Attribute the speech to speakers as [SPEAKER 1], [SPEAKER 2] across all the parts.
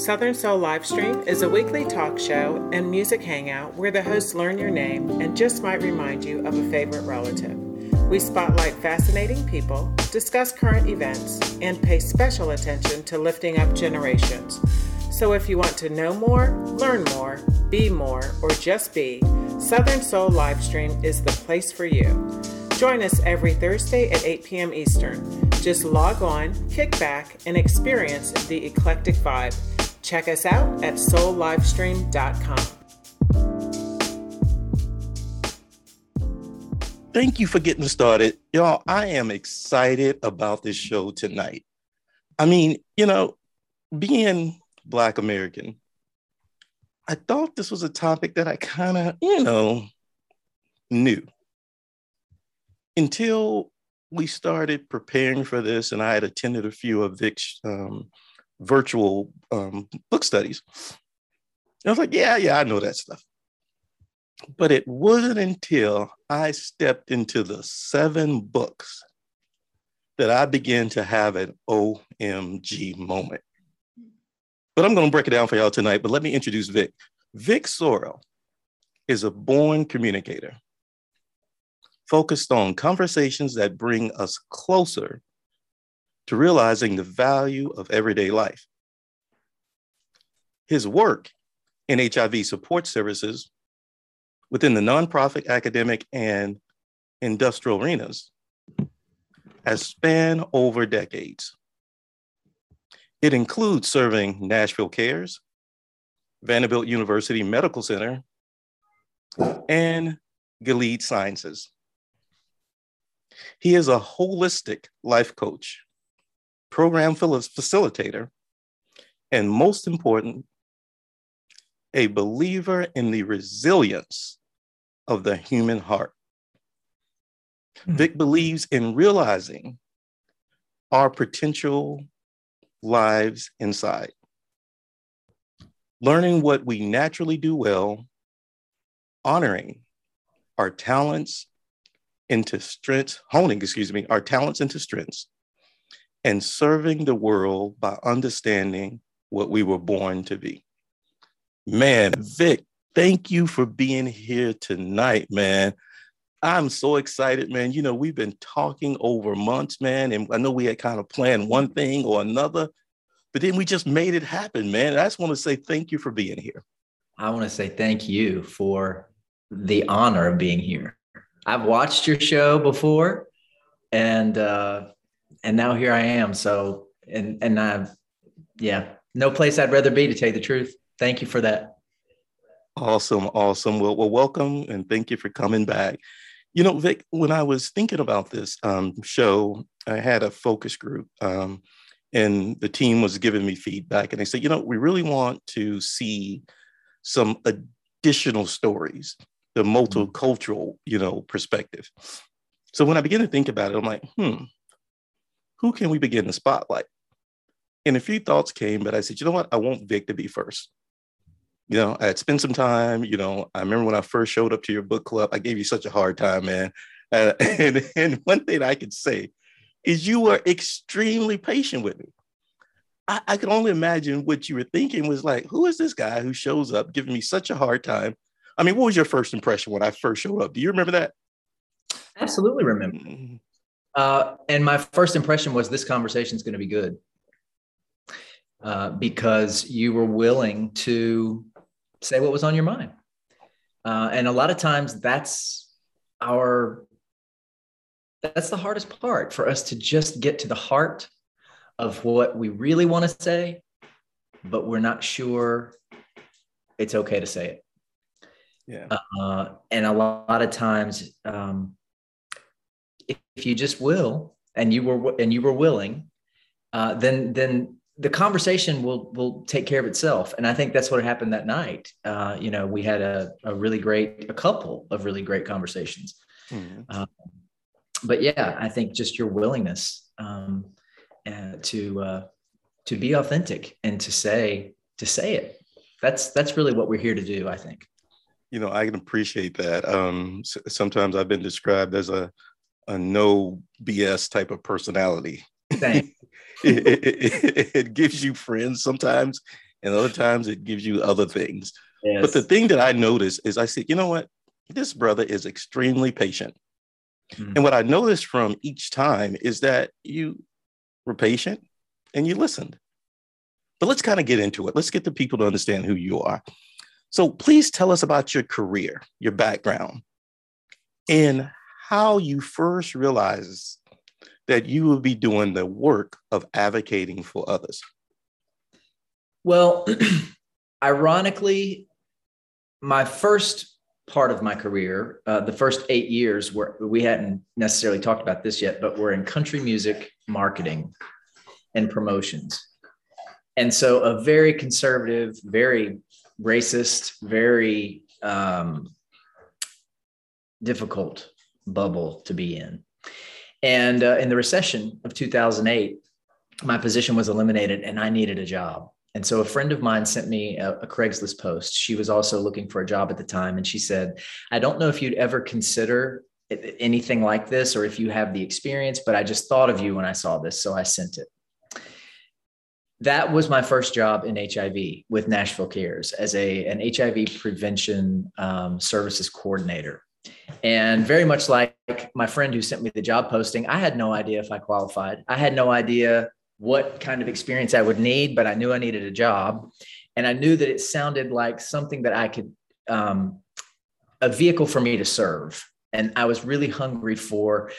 [SPEAKER 1] Southern Soul Livestream is a weekly talk show and music hangout where the hosts learn your name and just might remind you of a favorite relative. We spotlight fascinating people, discuss current events, and pay special attention to lifting up generations. So if you want to know more, learn more, be more, or just be, Southern Soul Livestream is the place for you. Join us every Thursday at 8 p.m. Eastern. Just log on, kick back, and experience the eclectic vibe Check us out at soullivestream.com.
[SPEAKER 2] Thank you for getting started. Y'all, I am excited about this show tonight. I mean, you know, being Black American, I thought this was a topic that I kind of, you know, knew until we started preparing for this and I had attended a few of Vic's um, virtual um, book studies. I was like, yeah, yeah, I know that stuff. But it wasn't until I stepped into the seven books that I began to have an OMG moment. But I'm going to break it down for y'all tonight. But let me introduce Vic. Vic Sorrell is a born communicator focused on conversations that bring us closer to realizing the value of everyday life. His work in HIV support services within the nonprofit, academic, and industrial arenas has spanned over decades. It includes serving Nashville Cares, Vanderbilt University Medical Center, and Gilead Sciences. He is a holistic life coach program facilitator, and most important, a believer in the resilience of the human heart. Mm-hmm. Vic believes in realizing our potential lives inside, learning what we naturally do well, honoring our talents into strengths, honing, excuse me, our talents into strengths, and serving the world by understanding what we were born to be. Man, Vic, thank you for being here tonight, man. I'm so excited, man. You know, we've been talking over months, man, and I know we had kind of planned one thing or another, but then we just made it happen, man. I just want to say thank you for being here.
[SPEAKER 3] I want to say thank you for the honor of being here. I've watched your show before, and uh, and now here I am. So, and, and I've, yeah, no place I'd rather be to tell you the truth. Thank you for that.
[SPEAKER 2] Awesome. Awesome. Well, well, welcome and thank you for coming back. You know, Vic, when I was thinking about this um, show, I had a focus group um, and the team was giving me feedback and they said, you know, we really want to see some additional stories, the mm-hmm. multicultural, you know, perspective. So when I begin to think about it, I'm like, hmm, who can we begin to spotlight? And a few thoughts came, but I said, you know what? I want Vic to be first. You know, I had spent some time. You know, I remember when I first showed up to your book club, I gave you such a hard time, man. Uh, and, and one thing I could say is you were extremely patient with me. I, I can only imagine what you were thinking was like, who is this guy who shows up giving me such a hard time? I mean, what was your first impression when I first showed up? Do you remember that?
[SPEAKER 3] Absolutely remember. Mm-hmm. Uh, and my first impression was this conversation is going to be good uh, because you were willing to say what was on your mind. Uh, and a lot of times that's our that's the hardest part for us to just get to the heart of what we really want to say but we're not sure it's okay to say it yeah. Uh, and a lot of times um, if you just will and you were and you were willing uh, then then the conversation will will take care of itself. And i think that's what happened that night. Uh, you know we had a, a really great a couple of really great conversations. Mm-hmm. um, but yeah i think just your willingness um, uh, to uh, to be authentic and to say to say it. That's that's really what we're here to do i think
[SPEAKER 2] you know i can appreciate that um, sometimes i've been described as a a no BS type of personality. it, it, it, gives you friends sometimes, and other times it gives you other things. Yes. But the thing that I noticed is I said, you know what? This brother is extremely patient. Mm-hmm. And what I noticed from each time is that you were patient and you listened. But let's kind of get into it. Let's get the people to understand who you are. So please tell us about your career, your background, and how you first realized that you would be doing the work of advocating for others.
[SPEAKER 3] Well, ironically, my first part of my career, uh, the first eight years, where we hadn't necessarily talked about this yet, but we're in country music marketing and promotions. And so, a very conservative, very racist, very um, difficult bubble to be in. And uh, in the recession of 2008, my position was eliminated and I needed a job. And so a friend of mine sent me a, a, Craigslist post. She was also looking for a job at the time. And she said, I don't know if you'd ever consider anything like this or if you have the experience, but I just thought of you when I saw this. So I sent it. That was my first job in HIV with Nashville Cares as a, an HIV prevention um, services coordinator. And very much like my friend who sent me the job posting, I had no idea if I qualified. I had no idea what kind of experience I would need, but I knew I needed a job. And I knew that it sounded like something that I could, um, a vehicle for me to serve. And I was really hungry for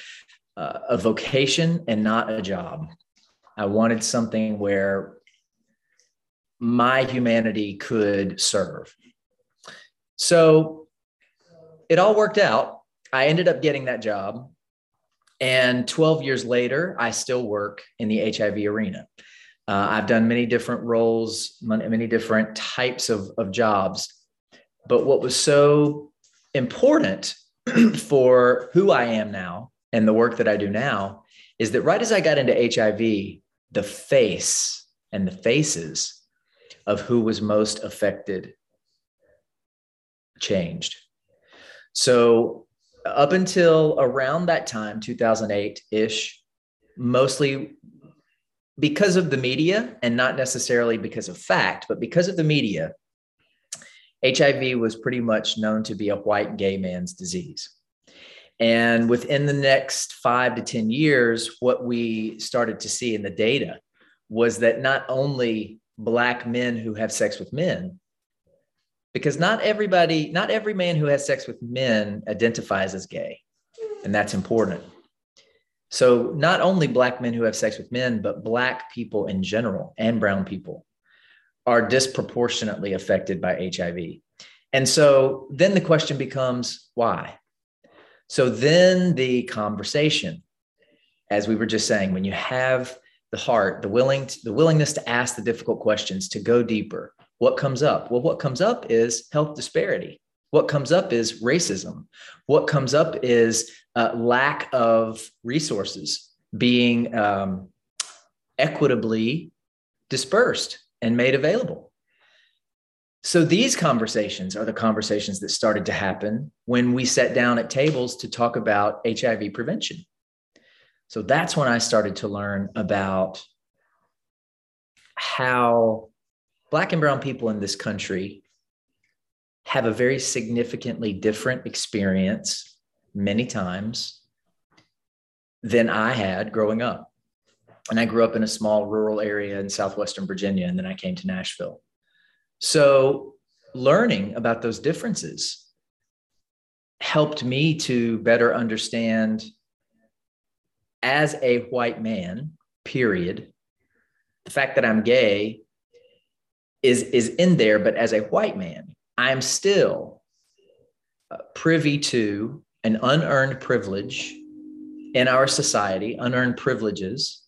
[SPEAKER 3] uh, a vocation and not a job. I wanted something where my humanity could serve. So it all worked out. I ended up getting that job. And 12 years later, I still work in the HIV arena. Uh, I've done many different roles, many different types of, of jobs. But what was so important for who I am now and the work that I do now is that right as I got into HIV, the face and the faces of who was most affected changed. So up until around that time, 2008 ish, mostly because of the media and not necessarily because of fact, but because of the media, HIV was pretty much known to be a white gay man's disease. And within the next five to 10 years, what we started to see in the data was that not only Black men who have sex with men, because not everybody, not every man who has sex with men identifies as gay. And that's important. So, not only Black men who have sex with men, but Black people in general and Brown people are disproportionately affected by HIV. And so then the question becomes why? So then the conversation, as we were just saying, when you have the heart, the willing, to, the willingness to ask the difficult questions, to go deeper, what comes up? Well, what comes up is health disparity. What comes up is racism. What comes up is uh, lack of resources being um, equitably dispersed and made available. So these conversations are the conversations that started to happen when we sat down at tables to talk about HIV prevention. So that's when I started to learn about how Black and Brown people in this country have a very significantly different experience many times than I had growing up. And I grew up in a small rural area in southwestern Virginia, and then I came to Nashville. So, learning about those differences helped me to better understand as a white man, period, the fact that I'm gay is is in there but as a white man i'm still uh, privy to an unearned privilege in our society unearned privileges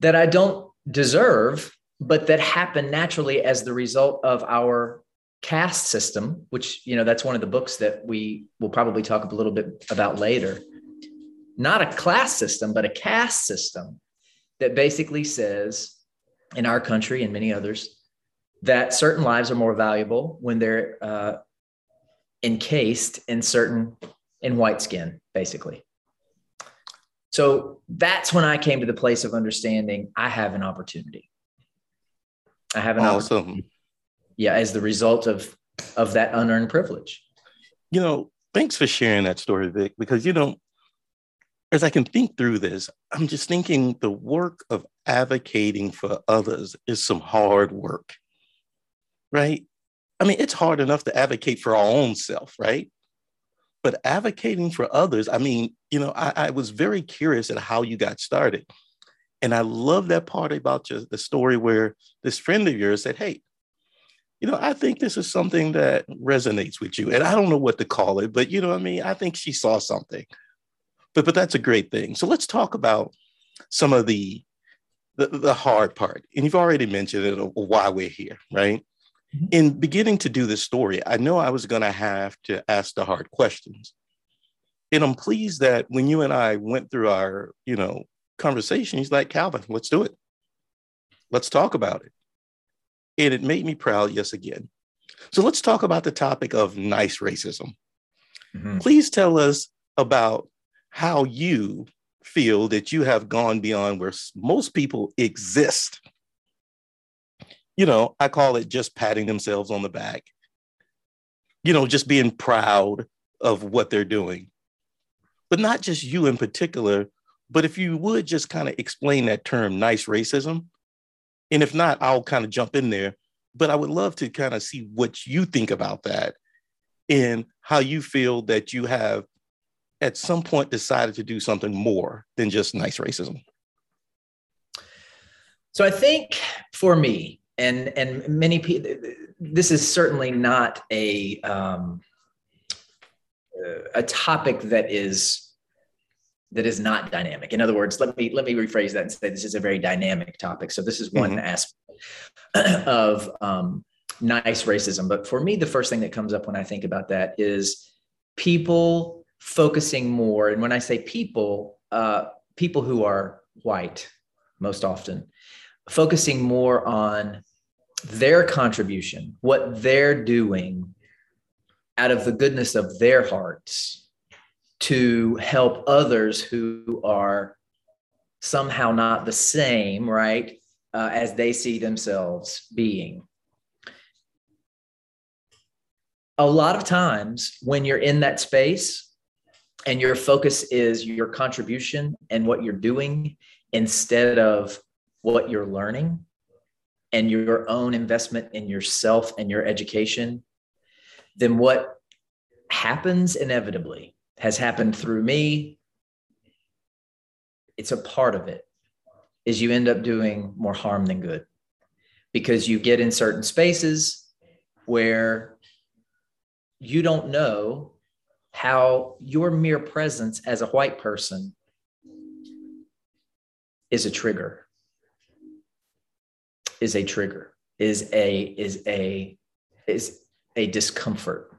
[SPEAKER 3] that i don't deserve but that happen naturally as the result of our caste system which you know that's one of the books that we will probably talk a little bit about later not a class system but a caste system that basically says in our country and many others that certain lives are more valuable when they're uh, encased in certain in white skin basically So that's when I came to the place of understanding I have an opportunity. I have an awesome. Yeah, as the result of of that unearned privilege.
[SPEAKER 2] You know, thanks for sharing that story, Vic, because you know, as I can think through this, I'm just thinking the work of advocating for others is some hard work, right? I mean, it's hard enough to advocate for our own self, right? But advocating for others, I mean, you know, I, I was very curious at how you got started. And I love that part about your, the story where this friend of yours said, Hey, you know, I think this is something that resonates with you. And I don't know what to call it, but you know what I mean? I think she saw something. But but that's a great thing. So let's talk about some of the the, the hard part. And you've already mentioned it why we're here, right? Mm-hmm. In beginning to do this story, I know I was going to have to ask the hard questions. And I'm pleased that when you and I went through our, you know, conversation, he's like, Calvin, let's do it. Let's talk about it. And it made me proud, yes, again. So let's talk about the topic of nice racism. Mm-hmm. Please tell us about how you feel that you have gone beyond where most people exist. You know, I call it just patting themselves on the back, you know, just being proud of what they're doing. But not just you in particular, but if you would just kind of explain that term, nice racism. And if not, I'll kind of jump in there. But I would love to kind of see what you think about that and how you feel that you have at some point decided to do something more than just nice racism?
[SPEAKER 3] So I think for me, and and many people, this is certainly not a um, a topic that is that is not dynamic. In other words, let me let me rephrase that and say this is a very dynamic topic. So this is one mm-hmm. aspect of um, nice racism. But for me, the first thing that comes up when I think about that is people focusing more, and when I say people, uh, people who are white most often, focusing more on their contribution, what they're doing out of the goodness of their hearts to help others who are somehow not the same, right, uh, as they see themselves being. A lot of times when you're in that space, and your focus is your contribution and what you're doing instead of what you're learning and your own investment in yourself and your education, then what happens inevitably has happened through me. It's a part of it, is you end up doing more harm than good because you get in certain spaces where you don't know how your mere presence as a white person is a trigger is a trigger is a is a is a discomfort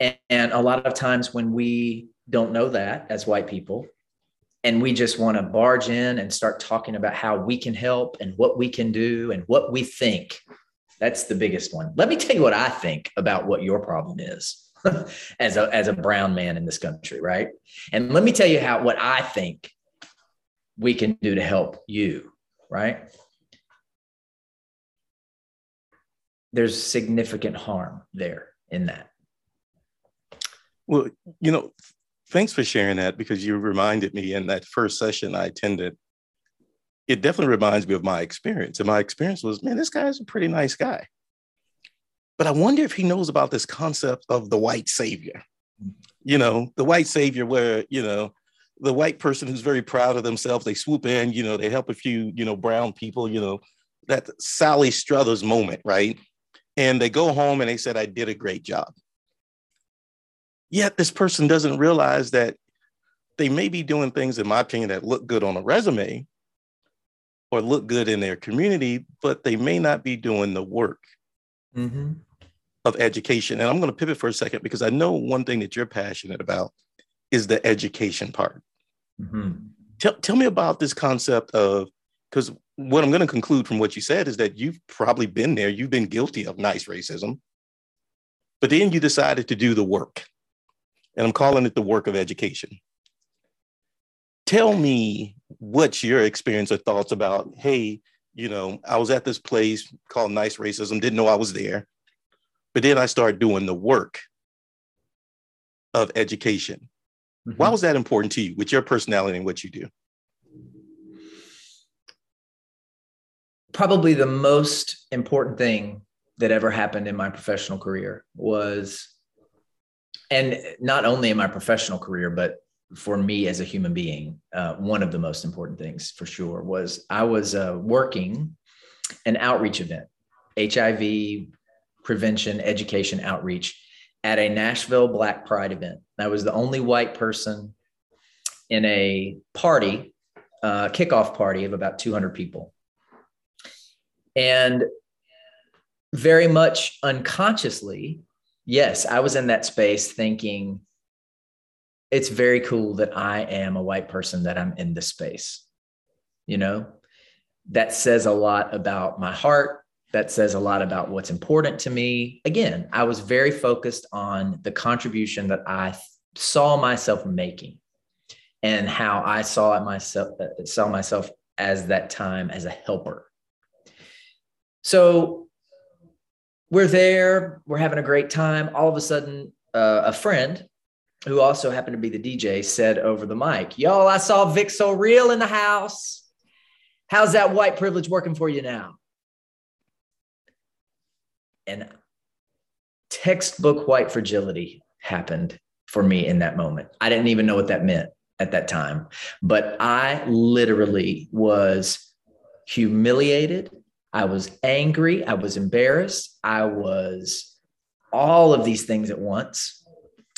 [SPEAKER 3] and, and a lot of times when we don't know that as white people and we just want to barge in and start talking about how we can help and what we can do and what we think that's the biggest one let me tell you what i think about what your problem is as a as a brown man in this country, right? And let me tell you how what I think we can do to help you, right? There's significant harm there in that.
[SPEAKER 2] Well, you know, thanks for sharing that because you reminded me in that first session I attended. It definitely reminds me of my experience. And my experience was, man, this guy's a pretty nice guy. But I wonder if he knows about this concept of the white savior. You know, the white savior, where, you know, the white person who's very proud of themselves, they swoop in, you know, they help a few, you know, brown people, you know, that Sally Struthers moment, right? And they go home and they said, I did a great job. Yet this person doesn't realize that they may be doing things, in my opinion, that look good on a resume or look good in their community, but they may not be doing the work. Mm-hmm of education. And I'm going to pivot for a second because I know one thing that you're passionate about is the education part. Mm-hmm. Tell, tell me about this concept of, because what I'm going to conclude from what you said is that you've probably been there, you've been guilty of nice racism, but then you decided to do the work. And I'm calling it the work of education. tell me what's your experience or thoughts about, hey, you know, I was at this place called Nice Racism, didn't know I was there. But then I started doing the work of education. Mm-hmm. Why was that important to you with your personality and what you do?
[SPEAKER 3] Probably the most important thing that ever happened in my professional career was, and not only in my professional career, but for me as a human being, uh, one of the most important things for sure was I was uh, working an outreach event, HIV prevention, education, outreach at a Nashville Black Pride event. I was the only white person in a party, uh, kickoff party of about 200 people. And very much unconsciously, yes, I was in that space thinking, it's very cool that I am a white person that I'm in this space. You know, that says a lot about my heart. That says a lot about what's important to me. Again, I was very focused on the contribution that I saw myself making and how I saw it myself uh, saw myself as that time as a helper. So we're there, we're having a great time. All of a sudden, uh, a friend who also happened to be the DJ said over the mic, Y'all, I saw Vic So Real in the house. How's that white privilege working for you now? And textbook white fragility happened for me in that moment. I didn't even know what that meant at that time, but I literally was humiliated I was angry. I was embarrassed. I was all of these things at once.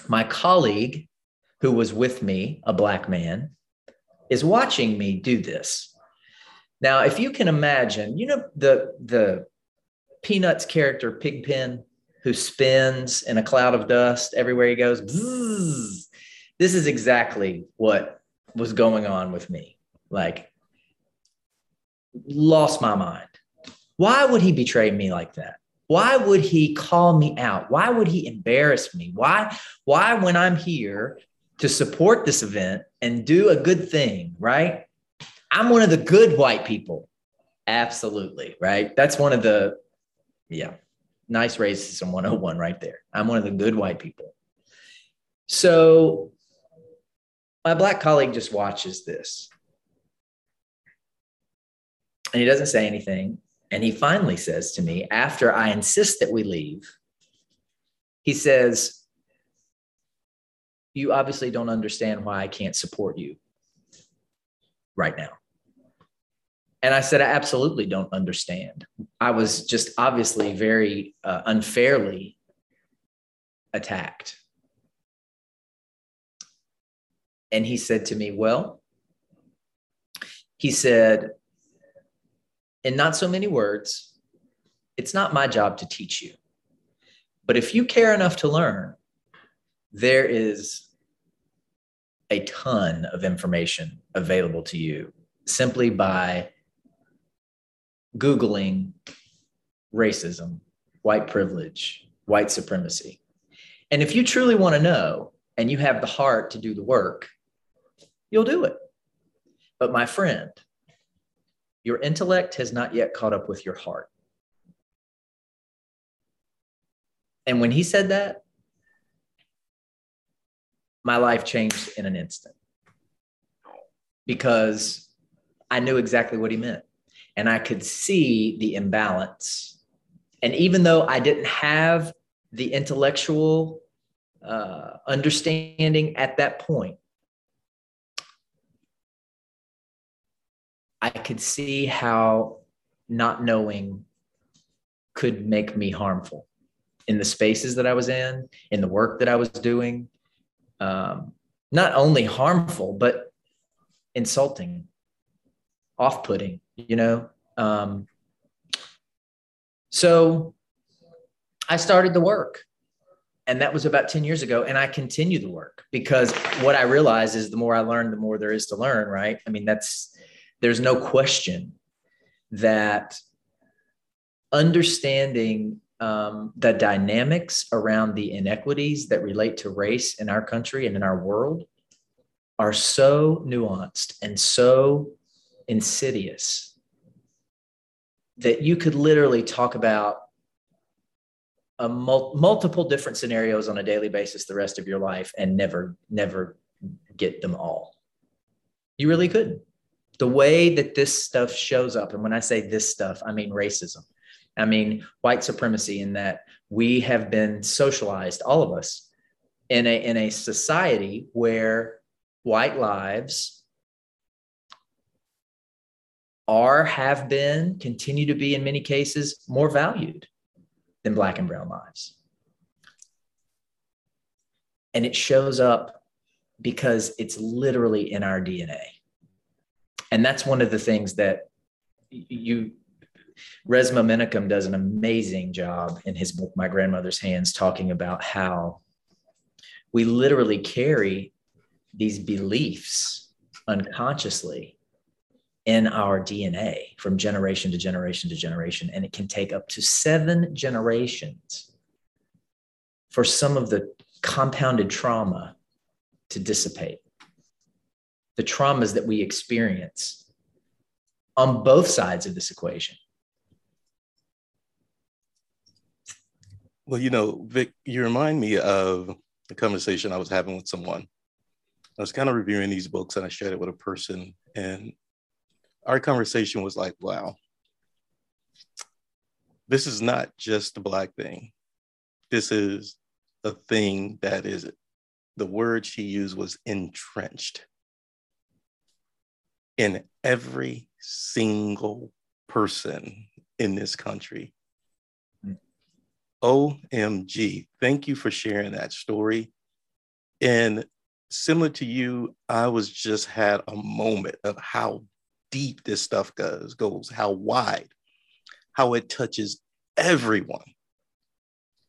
[SPEAKER 3] My colleague, who was with me, a black man, is watching me do this. Now, if you can imagine, you know, the, the Peanuts character, Pigpen, who spins in a cloud of dust everywhere he goes. Bzzz. This is exactly what was going on with me. Like, lost my mind. Why would he betray me like that? Why would he call me out? Why would he embarrass me? Why, why when I'm here to support this event and do a good thing, right? I'm one of the good white people. Absolutely, right? That's one of the, yeah, nice racism 101 right there. I'm one of the good white people. So my black colleague just watches this and he doesn't say anything. And he finally says to me, after I insist that we leave, he says, You obviously don't understand why I can't support you right now. And I said, I absolutely don't understand. I was just obviously very uh, unfairly attacked. And he said to me, Well, he said, in not so many words, it's not my job to teach you. But if you care enough to learn, there is a ton of information available to you simply by Googling racism, white privilege, white supremacy. And if you truly want to know and you have the heart to do the work, you'll do it. But my friend, your intellect has not yet caught up with your heart. And when he said that, my life changed in an instant because I knew exactly what he meant. And I could see the imbalance. And even though I didn't have the intellectual uh, understanding at that point, I could see how not knowing could make me harmful in the spaces that I was in, in the work that I was doing. Um, not only harmful, but insulting, off putting, you know? Um, so I started the work. And that was about 10 years ago. And I continue the work because what I realize is the more I learn, the more there is to learn, right? I mean, that's there's no question that understanding um, the dynamics around the inequities that relate to race in our country and in our world are so nuanced and so insidious that you could literally talk about a mul- multiple different scenarios on a daily basis the rest of your life and never never get them all. You really could the way that this stuff shows up and when i say this stuff i mean racism. I mean white supremacy in that we have been socialized all of us in a in a society where white lives are have been continue to be in many cases more valued than black and brown lives. And it shows up because it's literally in our dna and that's one of the things that you Resmaa Menakem does an amazing job in his book my grandmother's hands talking about how we literally carry these beliefs unconsciously in our DNA from generation to generation to generation. And it can take up to seven generations for some of the compounded trauma to dissipate. The traumas that we experience on both sides of this equation.
[SPEAKER 2] Well, you know, Vic, you remind me of a conversation I was having with someone. I was kind of reviewing these books and I shared it with a person, and our conversation was like, wow, this is not just a Black thing. This is a thing that is, the word she used was entrenched in every single person in this country. OMG. Thank you for sharing that story. And similar to you, I was just had a moment of how deep this stuff goes, goes, how wide, how it touches everyone.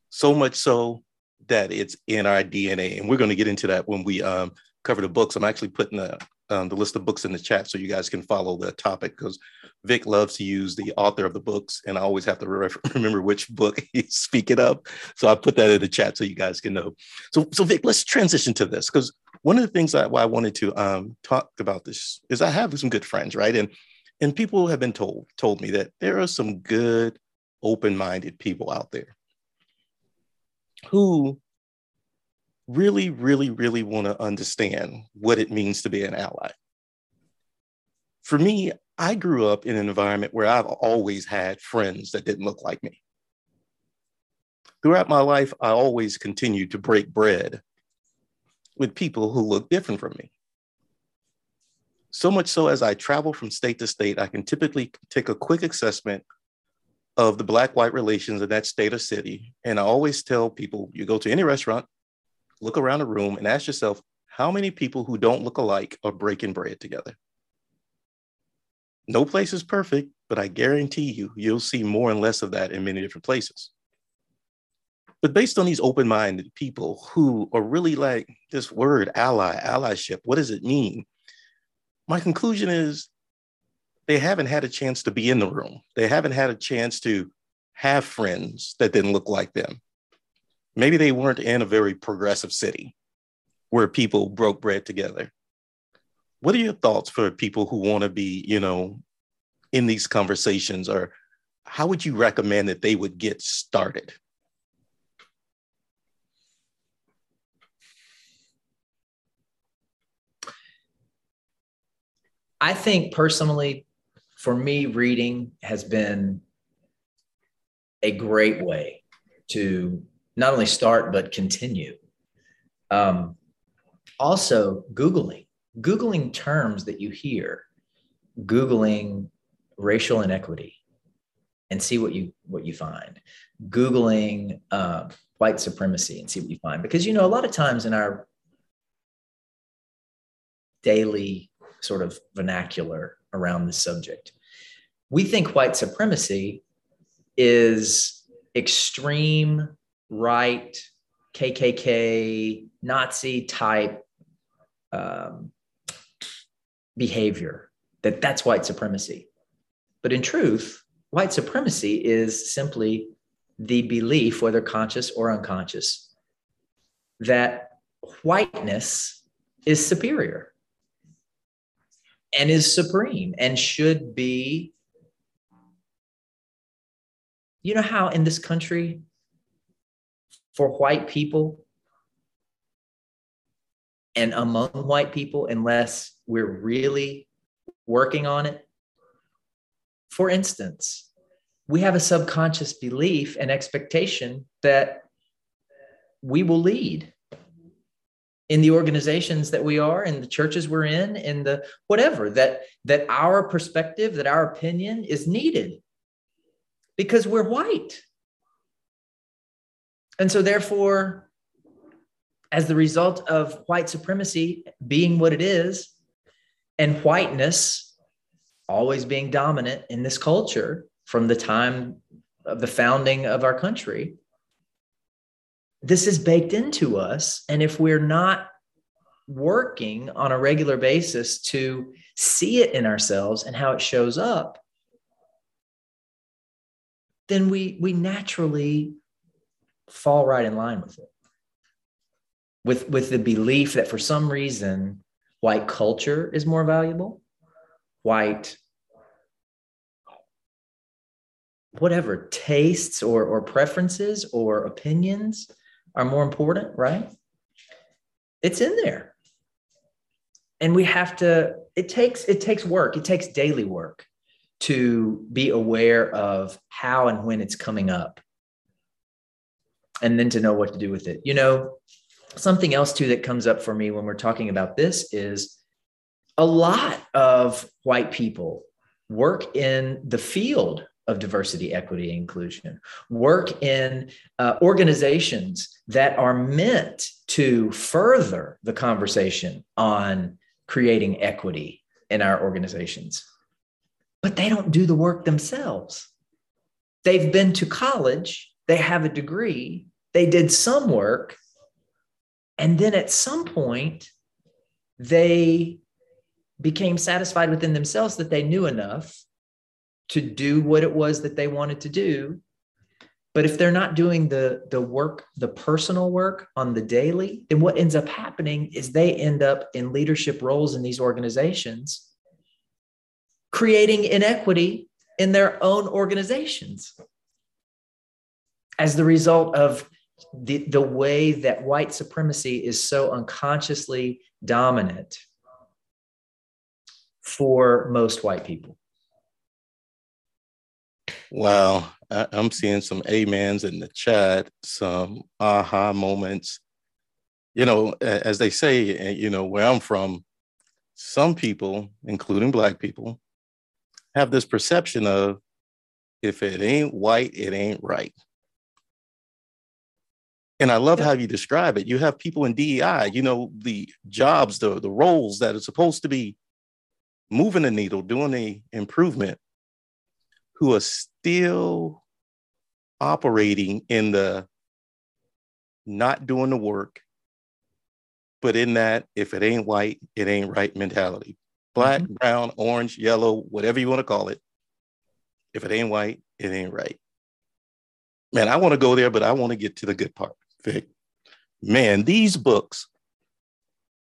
[SPEAKER 2] So much so that it's in our DNA. And we're going to get into that when we um, cover the books. I'm actually putting the, um, the list of books in the chat so you guys can follow the topic because Vic loves to use the author of the books, and I always have to re- remember which book he's speaking of. So I put that in the chat so you guys can know. So, so Vic, let's transition to this because one of the things that why I wanted to um, talk about this is I have some good friends, right? And and people have been told told me that there are some good, open-minded people out there who really, really, really want to understand what it means to be an ally. For me, I grew up in an environment where I've always had friends that didn't look like me. Throughout my life, I always continued to break bread with people who look different from me. So much so as I travel from state to state, I can typically take a quick assessment of the black white relations in that state or city. And I always tell people you go to any restaurant, look around the room, and ask yourself how many people who don't look alike are breaking bread together? No place is perfect, but I guarantee you, you'll see more and less of that in many different places. But based on these open minded people who are really like this word ally, allyship, what does it mean? My conclusion is they haven't had a chance to be in the room. They haven't had a chance to have friends that didn't look like them. Maybe they weren't in a very progressive city where people broke bread together. What are your thoughts for people who want to be you know in these conversations or how would you recommend that they would get started?
[SPEAKER 3] I think personally for me reading has been a great way to not only start but continue. Um, also googling Googling terms that you hear, Googling racial inequity and see what you what you find. Googling uh, white supremacy and see what you find. Because you know a lot of times in our daily sort of vernacular around this subject we think white supremacy is extreme right kkk nazi type um, behavior, that that's white supremacy. But in truth, white supremacy is simply the belief, whether conscious or unconscious, that whiteness is superior, and is supreme and should be. You know how in this country, for white people and among white people, unless we're really working on it, for instance, we have a subconscious belief and expectation that we will lead in the organizations that we are in the churches we're in in the whatever that that our perspective that our opinion is needed because we're white and so therefore as the result of white supremacy being what it is and whiteness always being dominant in this culture from the time of the founding of our country this is baked into us. And if we're not working on a regular basis to see it in ourselves and how it shows up, then we, we naturally fall right in line with it. With, with the belief that for some reason, white culture is more valuable, white whatever tastes or, or preferences or opinions are more important, right? It's in there. And we have to, it takes, it takes work, it takes daily work to be aware of how and when it's coming up. And then to know what to do with it. You know, something else too that comes up for me when we're talking about this is a lot of white people work in the field of diversity, equity, inclusion. Work in uh, organizations that are meant to further the conversation on creating equity in our organizations. But they don't do the work themselves. They've been to college, they have a degree, they did some work, and then at some point, they became satisfied within themselves that they knew enough to do what it was that they wanted to do. But if they're not doing the the work the personal work on the daily then what ends up happening is they end up in leadership roles in these organizations creating inequity in their own organizations as the result of the, the way that white supremacy is so unconsciously dominant for most white people
[SPEAKER 2] Wow, I, am seeing some amens in the chat, some aha moments. You know, as they say, eh, you know, where I'm from, some people, including Black people, have this perception of if it ain't white, it ain't right. And I love how you describe it. You have people in DEI, you know, the jobs, the, the roles that are supposed to be moving the needle, doing the improvement, who are still operating in the not doing the work, but in that if it ain't white, it ain't right mentality. Black, mm-hmm. brown, orange, yellow, whatever you want to call it. If it ain't white, it ain't right. Man, I want to go there, but I want to get to the good part, Vic. Man, these books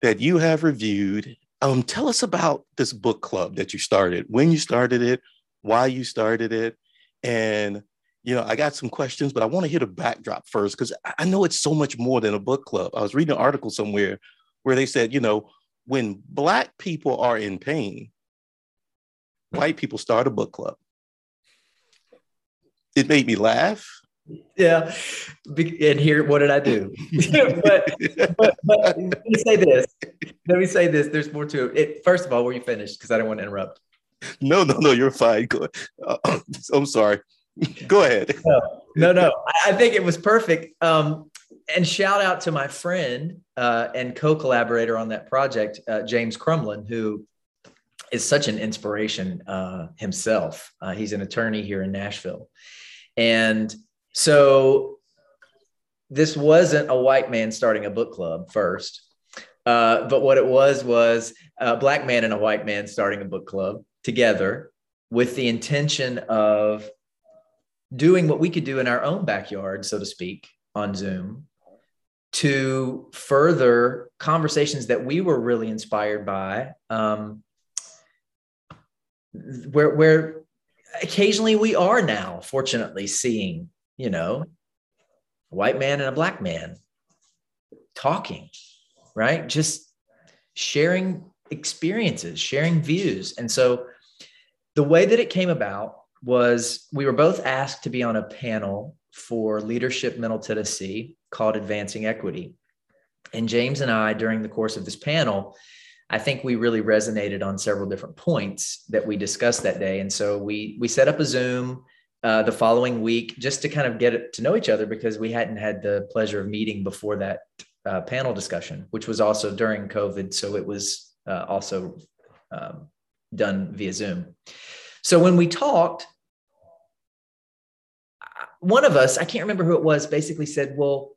[SPEAKER 2] that you have reviewed, um, tell us about this book club that you started, when you started it, why you started it. And, you know, I got some questions, but I want to hit a backdrop first because I know it's so much more than a book club. I was reading an article somewhere where they said, you know, when Black people are in pain, white people start a book club. It made me laugh.
[SPEAKER 3] Yeah. And here, what did I do? but, but, but, let me say this. Let me say this. There's more to it. First of all, were you finished? Because I don't want to interrupt
[SPEAKER 2] no, no, no, you're fine. Go, uh, I'm sorry. Go ahead.
[SPEAKER 3] No, no, no. I think it was perfect. Um, and shout out to my friend uh, and co-collaborator on that project, uh, James Crumlin, who is such an inspiration uh, himself. Uh, he's an attorney here in Nashville, and so this wasn't a white man starting a book club first, uh, but what it was was a black man and a white man starting a book club together with the intention of doing what we could do in our own backyard, so to speak, on Zoom to further conversations that we were really inspired by um, where where occasionally we are now fortunately seeing you know a white man and a black man talking right? Just sharing experiences sharing views. And so the way that it came about was we were both asked to be on a panel for leadership middle tennessee called advancing equity. And james and i during the course of this panel I think we really resonated on several different points that we discussed that day. And so we we set up a Zoom uh, the following week just to kind of get to know each other because we hadn't had the pleasure of meeting before that uh, panel discussion, which was also during COVID. So it was uh, also um, done via Zoom. So when we talked, one of us, I can't remember who it was, basically said, Well,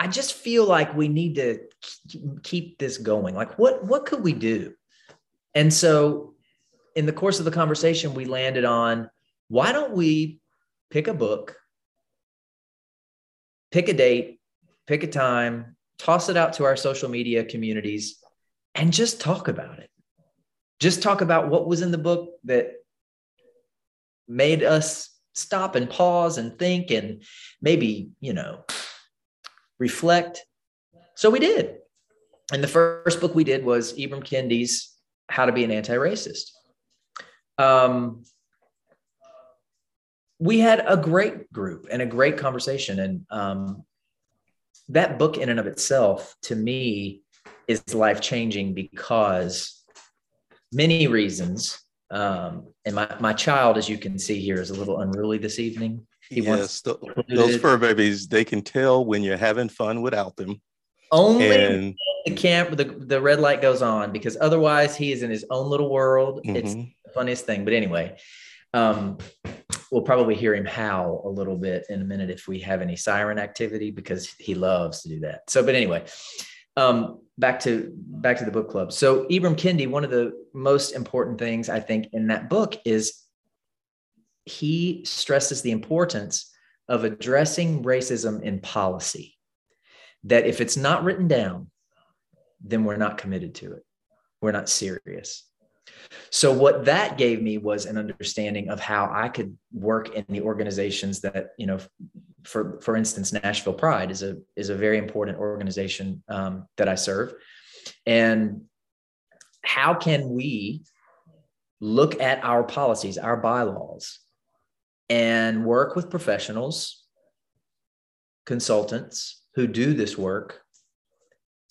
[SPEAKER 3] I just feel like we need to keep this going. Like, what what could we do? And so, in the course of the conversation, we landed on why don't we pick a book, pick a date, pick a time, toss it out to our social media communities, and just talk about it. Just talk about what was in the book that made us stop and pause and think and maybe, you know, reflect. So we did. And the first book we did was Ibram Kendi's How to Be an Anti-Racist. Um, we had a great group and a great conversation. And um, that book, in and of itself, to me, is life changing because many reasons. Um, and my, my child, as you can see here, is a little unruly this evening.
[SPEAKER 2] He yes, the, those fur babies, they can tell when you're having fun without them.
[SPEAKER 3] Only and, the camp, the, the red light goes on because otherwise he is in his own little world. Mm-hmm. It's the funniest thing. But anyway, um, we'll probably hear him howl a little bit in a minute if we have any siren activity because he loves to do that. So, but anyway, um, back to back to the book club. So Ibram Kendi, one of the most important things I think in that book is he stresses the importance of addressing racism in policy. That if it's not written down, then we're not committed to it. We're not serious. So, what that gave me was an understanding of how I could work in the organizations that, you know, for for instance, Nashville Pride is a is a very important organization um, that I serve, and how can we look at our policies, our bylaws, and work with professionals, consultants who do this work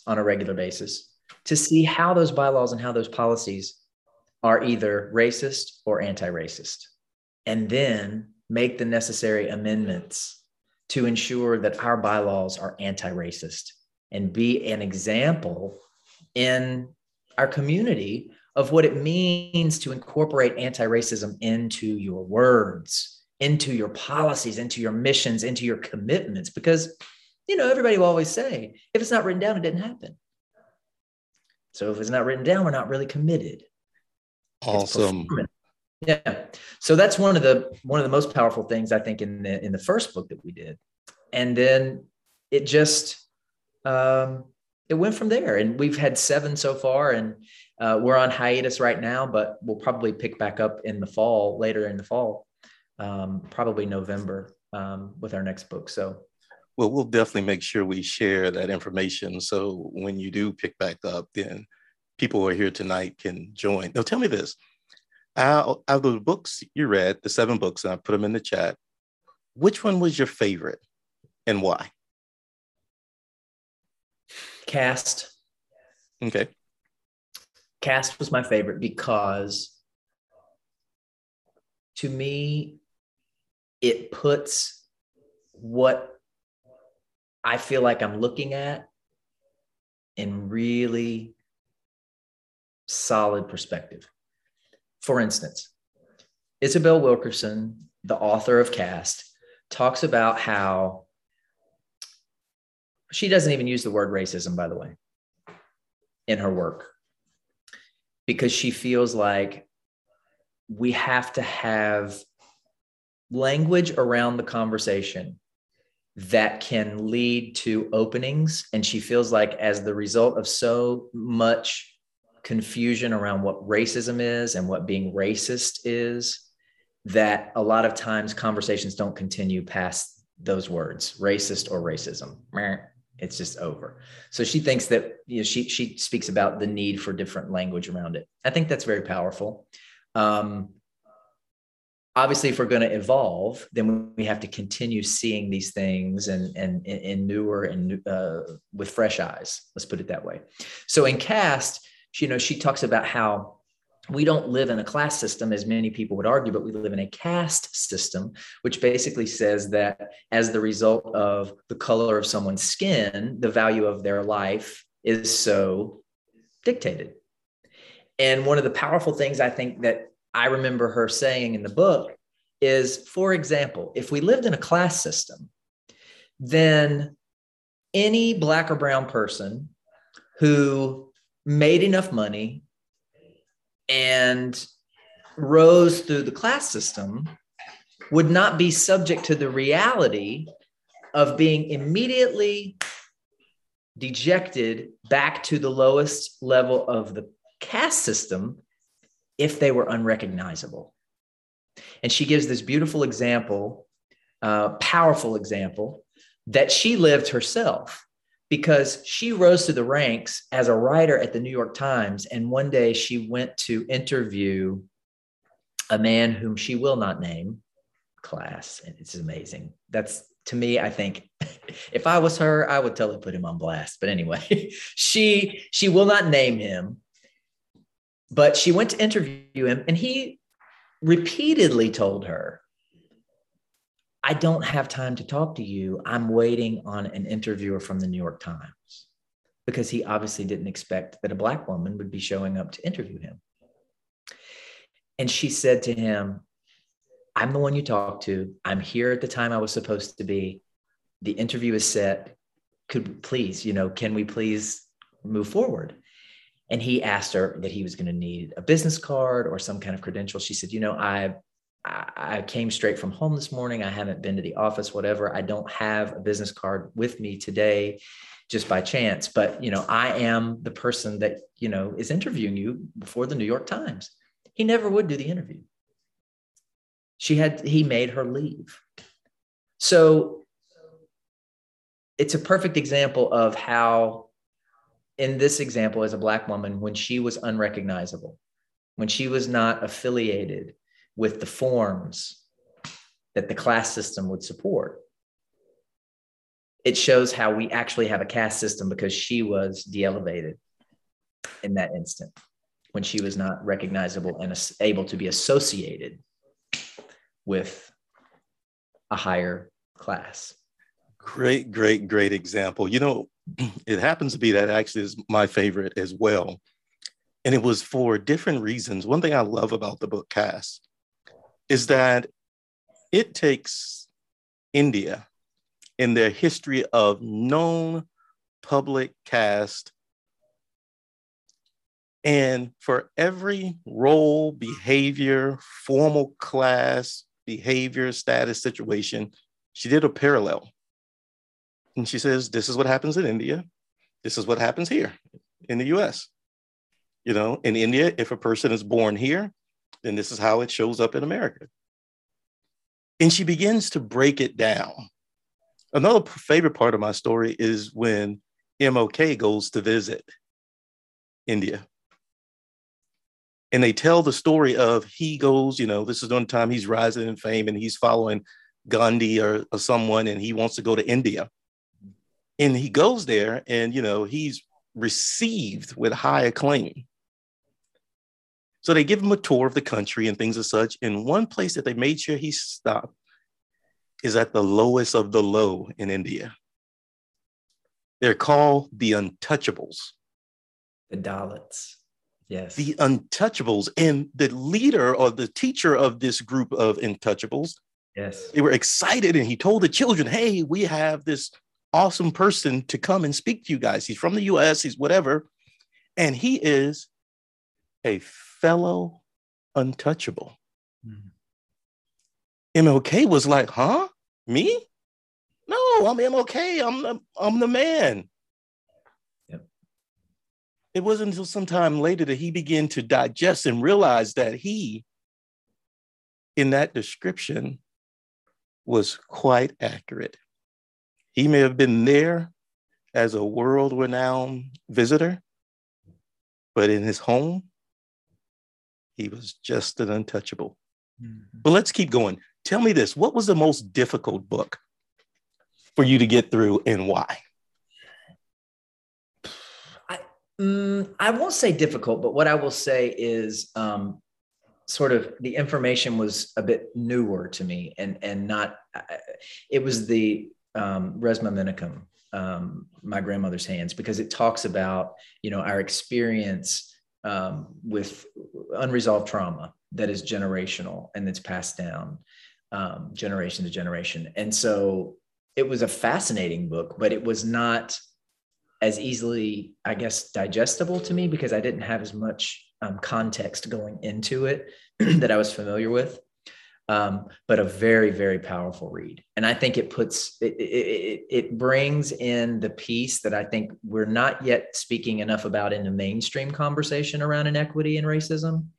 [SPEAKER 3] on a regular basis to see how those bylaws and how those policies are either racist or anti racist, and then make the necessary amendments to ensure that our bylaws are anti racist and be an example in our community of what it means to incorporate anti racism into your words into your policies, into your missions, into your commitments. Because, you know, everybody will always say, if it's not written down, it didn't happen. So if it's not written down, we're not really committed.
[SPEAKER 2] Awesome.
[SPEAKER 3] Yeah. So that's one of the one of the most powerful things I think in the in the first book that we did. And then it just um it went from there. And we've had seven so far and uh, we're on hiatus right now, but we'll probably pick back up in the fall, later in the fall um, probably November um, with our next book. So,
[SPEAKER 2] well, we'll definitely make sure we share that information. So when you do pick back up, then people who are here tonight can join. Now, tell me this: out, of the books you read, the seven books, and I put them in the chat. Which one was your favorite, and why?
[SPEAKER 3] Caste.
[SPEAKER 2] Okay.
[SPEAKER 3] Caste was my favorite because to me it puts what I feel like I'm looking at in really solid perspective. For instance, Isabel Wilkerson, the author of Caste, talks about how she doesn't even use the word racism, by the way, in her work, because she feels like we have to have language around the conversation that can lead to openings. And she feels like, as the result of so much confusion around what racism is and what being racist is that a lot of times conversations don't continue past those words racist or racism. It's just over. So she thinks that you know she she speaks about the need for different language around it. I think that's very powerful. Um, obviously if we're going to evolve then we have to continue seeing these things and and in newer and uh, with fresh eyes. Let's put it that way. So in caste you know she talks about how we don't live in a class system as many people would argue but we live in a caste system which basically says that as the result of the color of someone's skin the value of their life is so dictated. And one of the powerful things i think that I remember her saying in the book is, for example, if we lived in a class system, then any black or brown person who made enough money and rose through the class system would not be subject to the reality of being immediately dejected back to the lowest level of the caste system if they were unrecognizable. And she gives this beautiful example, uh, powerful example that she lived herself because she rose to the ranks as a writer at the New York Times. And one day she went to interview a man whom she will not name, class. And it's amazing. That's to me, I think if I was her, I would totally put him on blast. But anyway, she she will not name him, but she went to interview him, and he repeatedly told her, I don't have time to talk to you. I'm waiting on an interviewer from the New York Times because he obviously didn't expect that a Black woman would be showing up to interview him. And she said to him, I'm the one you talked to. I'm here at the time I was supposed to be. The interview is set. Could please, you know, can we please move forward? and he asked her that he was going to need a business card or some kind of credential she said you know i I came straight from home this morning. I haven't been to the office, whatever. I don't have a business card with me today just by chance, but you know, I am the person that, you know, is interviewing you before the New York Times. He never would do the interview. She had he made her leave. So it's a perfect example of how in this example as a black woman when she was unrecognizable when she was not affiliated with the forms that the class system would support it shows how we actually have a caste system because she was de-elevated in that instant when she was not recognizable and able to be associated with a higher class
[SPEAKER 2] great great great example you know it happens to be that actually is my favorite as well. And it was for different reasons. One thing I love about the book Caste is that it takes India in their history of known public caste and for every role, behavior, formal class, behavior, status, situation, she did a parallel. And she says, This is what happens in India. This is what happens here in the US. You know, in India, if a person is born here, then this is how it shows up in America. And she begins to break it down. Another favorite part of my story is when MLK goes to visit India. And they tell the story of he goes, you know, this is the time he's rising in fame and he's following Gandhi or, or someone and he wants to go to India and he goes there and you know he's received with high acclaim so they give him a tour of the country and things as such and one place that they made sure he stopped is at the lowest of the low in india they're called the untouchables
[SPEAKER 3] the dalits yes
[SPEAKER 2] the untouchables and the leader or the teacher of this group of untouchables
[SPEAKER 3] yes
[SPEAKER 2] they were excited and he told the children hey we have this awesome person to come and speak to you guys. He's from the US, he's whatever. And he is a fellow untouchable. Mm-hmm. MLK was like, huh? Me? No, I'm MLK. I'm the, I'm the man.
[SPEAKER 3] Yep.
[SPEAKER 2] it wasn't until sometime later that he began to digest and realize that he, in that description, was quite accurate. He may have been there as a world renowned visitor, but in his home, he was just an untouchable. Mm-hmm. But let's keep going. Tell me this what was the most difficult book for you to get through and why?
[SPEAKER 3] I, mm, I won't say difficult, but what I will say is um, sort of the information was a bit newer to me and and not it was the um, Resmaa Menakem um, my grandmother's hands because it talks about you know our experience um, with unresolved trauma that is generational and that's passed down um, generation to generation and so it was a fascinating book but it was not as easily i guess digestible to me because i didn't have as much um, context going into it that I was familiar with. Um, but a very, very powerful read. And I think it puts, it, it, it, brings in the piece that I think we're not yet speaking enough about in the mainstream conversation around inequity and racism.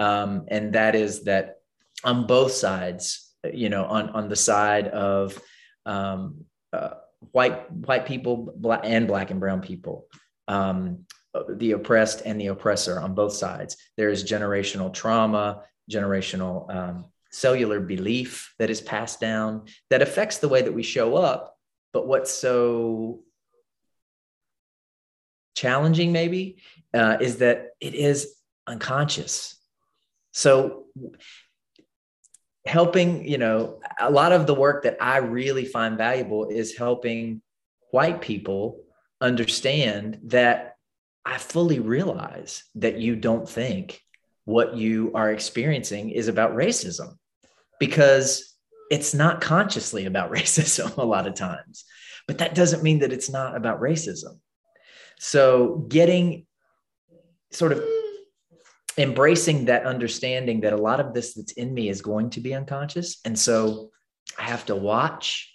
[SPEAKER 3] Um, and that is that on both sides, you know, on, on the side of um, uh, white, white people black, and black and brown people, um, the oppressed and the oppressor on both sides. There is generational trauma, generational um, cellular belief that is passed down that affects the way that we show up. But what's so challenging, maybe, uh, is that it is unconscious. So, helping, you know, a lot of the work that I really find valuable is helping white people understand that I fully realize that you don't think what you are experiencing is about racism because it's not consciously about racism a lot of times. But that doesn't mean that it's not about racism. So, getting sort of embracing that understanding that a lot of this that's in me is going to be unconscious. And so, I have to watch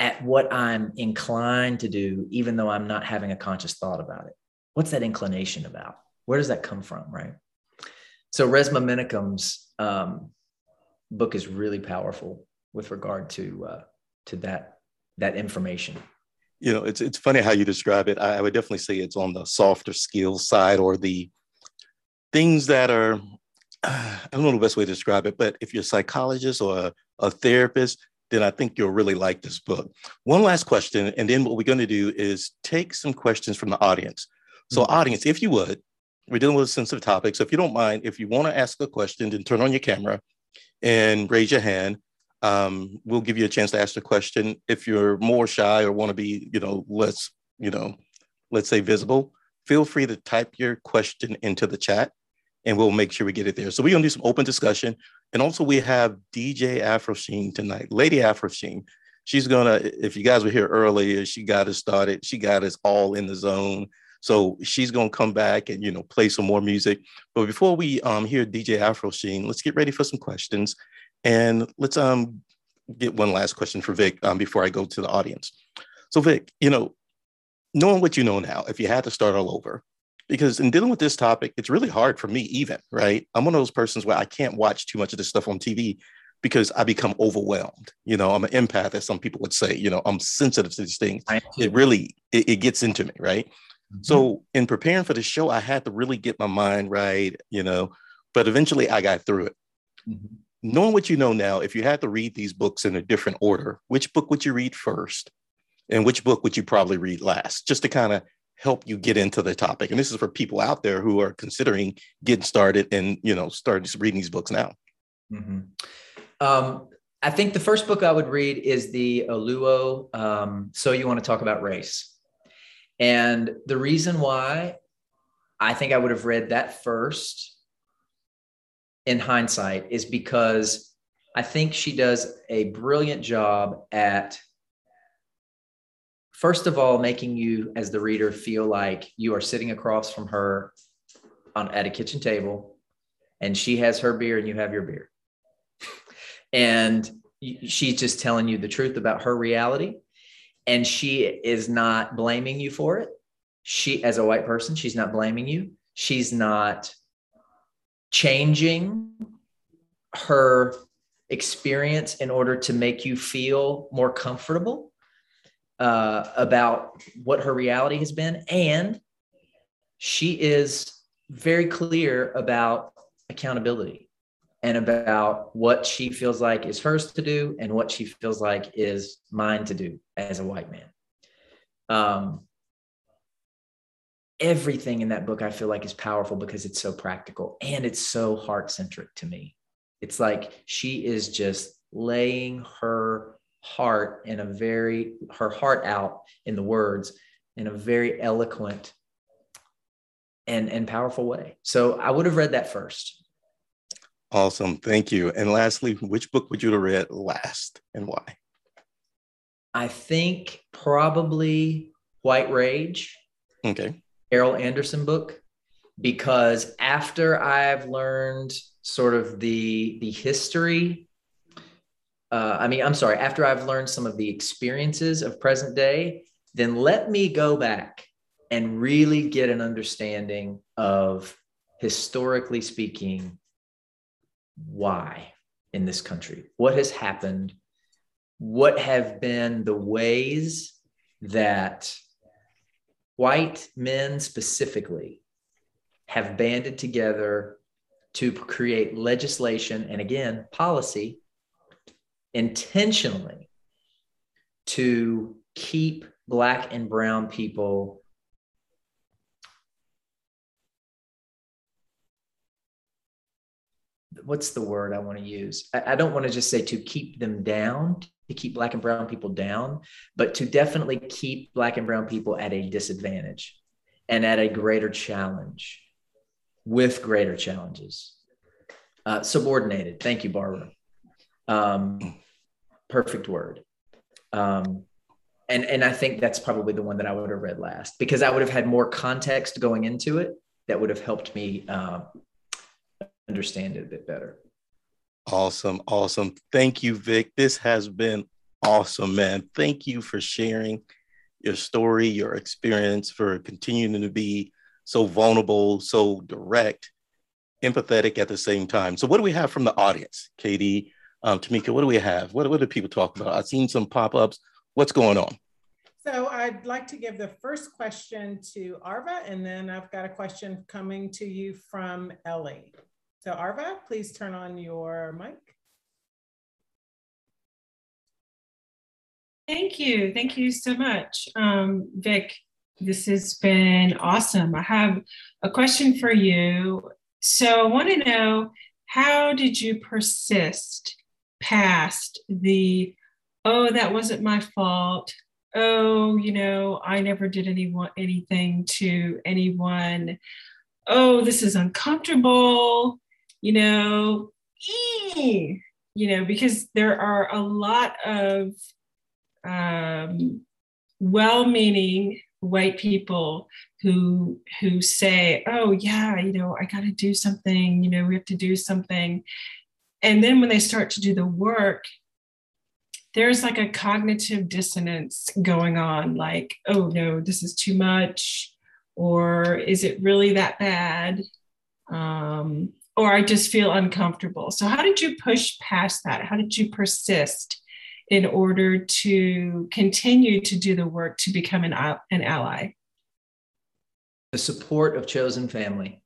[SPEAKER 3] at what I'm inclined to do, even though I'm not having a conscious thought about it what's that inclination about? Where does that come from, right? So Resmaa Menakem's um, book is really powerful with regard to uh, to that that information.
[SPEAKER 2] You know, it's it's funny how you describe it. I, I would definitely say it's on the softer skills side or the things that are I don't know the best way to describe it, but if you're a psychologist or a, a therapist, then I think you'll really like this book. One last question, and then what we're going to do is take some questions from the audience. So, mm-hmm. audience, if you would, we're dealing with a sensitive topic. So, if you don't mind, if you want to ask a question, then turn on your camera and raise your hand. Um, we'll give you a chance to ask the question. If you're more shy or want to be, you know, less, you know, let's say visible, feel free to type your question into the chat and we'll make sure we get it there. So we're gonna do some open discussion. And also we have DJ Afrosheen tonight, Lady Afrosheen. She's gonna, if you guys were here earlier, she got us started. She got us all in the zone. So she's gonna come back and you know play some more music. But before we um, hear DJ Afro Sheen, let's get ready for some questions, and let's um get one last question for Vic um, before I go to the audience. So Vic, you know, knowing what you know now, if you had to start all over, because in dealing with this topic, it's really hard for me, even right. I'm one of those persons where I can't watch too much of this stuff on TV because I become overwhelmed. You know, I'm an empath, as some people would say. You know, I'm sensitive to these things. It really it, it gets into me, right? Mm-hmm. So in preparing for the show, I had to really get my mind right, you know, but eventually I got through it. Mm-hmm. Knowing what you know now, if you had to read these books in a different order, which book would you read first? And which book would you probably read last? Just to kind of help you get into the topic. And this is for people out there who are considering getting started and, you know, starting to reading these books now.
[SPEAKER 3] Mm-hmm. Um, I think the first book I would read is the Oluo. Um, so you want to talk about race? And the reason why I think I would have read that first in hindsight is because I think she does a brilliant job at, first of all, making you, as the reader, feel like you are sitting across from her on, at a kitchen table and she has her beer and you have your beer. and she's just telling you the truth about her reality and she is not blaming you for it she, as a white person, she's not blaming you. She's not changing her experience in order to make you feel more comfortable uh, about what her reality has been. And she is very clear about accountability and about what she feels like is hers to do and what she feels like is mine to do as a white man. Um, everything in that book I feel like is powerful because it's so practical and it's so heart centric to me. It's like she is just laying her heart in a very her heart out in the words in a very eloquent and and powerful way. So I would have read that first.
[SPEAKER 2] Awesome. Thank you. And lastly, which book would you have read last and why?
[SPEAKER 3] I think probably White Rage.
[SPEAKER 2] Okay.
[SPEAKER 3] Carol Anderson book because after I've learned sort of the the history uh, I mean, I'm sorry, after I've learned some of the experiences of present day, then let me go back and really get an understanding of historically speaking why in this country? What has happened? What have been the ways that white men specifically have banded together to create legislation and again policy intentionally to keep black and brown people what's the word I want to use? I, I don't want to just say to keep them down, to keep black and brown people down, but to definitely keep black and brown people at a disadvantage and at a greater challenge with greater challenges. Uh, subordinated. Thank you, Barbara. Um, perfect word. Um, and and I think that's probably the one that I would have read last because I would have had more context going into it that would have helped me uh, understand it a bit better.
[SPEAKER 2] Awesome. Awesome. Thank you, Vic. This has been awesome, man. Thank you for sharing your story, your experience, for continuing to be so vulnerable, so direct, empathetic at the same time. So, what do we have from the audience, Katie, um, Tamika? What do we have? What, what do people talk about? I've seen some pop ups. What's going on?
[SPEAKER 1] So I'd like to give the first question to Arva, and then I've got a question coming to you from Ellie. So Arva, please turn on your mic.
[SPEAKER 4] Thank you. Thank you so much, um, Vic. This has been awesome. I have a question for you. So I want to know how did you persist past the, oh, that wasn't my fault. Oh, you know, I never did anyone anything to anyone. Oh, this is uncomfortable you know, ee, you know, because there are a lot of um, well-meaning white people who who say, "Oh yeah, you know, I got to do something. You know, we have to do something," and then when they start to do the work, there's like a cognitive dissonance going on. Like, "Oh no, this is too much," or "Is it really that bad?" Um, or I just feel uncomfortable. So, how did you push past that? How did you persist in order to continue to do the work to become an, an ally?
[SPEAKER 3] The support of chosen family.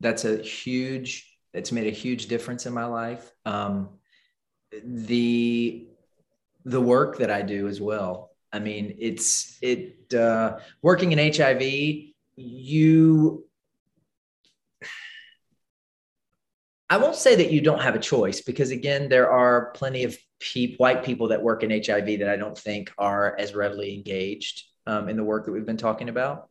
[SPEAKER 3] That's a huge, it's made a huge difference in my life. Um, the the work that I do as well. I mean, it's it uh, working in HIV. You I won't say that you don't have a choice because again, there are plenty of white people that work in HIV that I don't think are as readily engaged um, in the work that we've been talking about.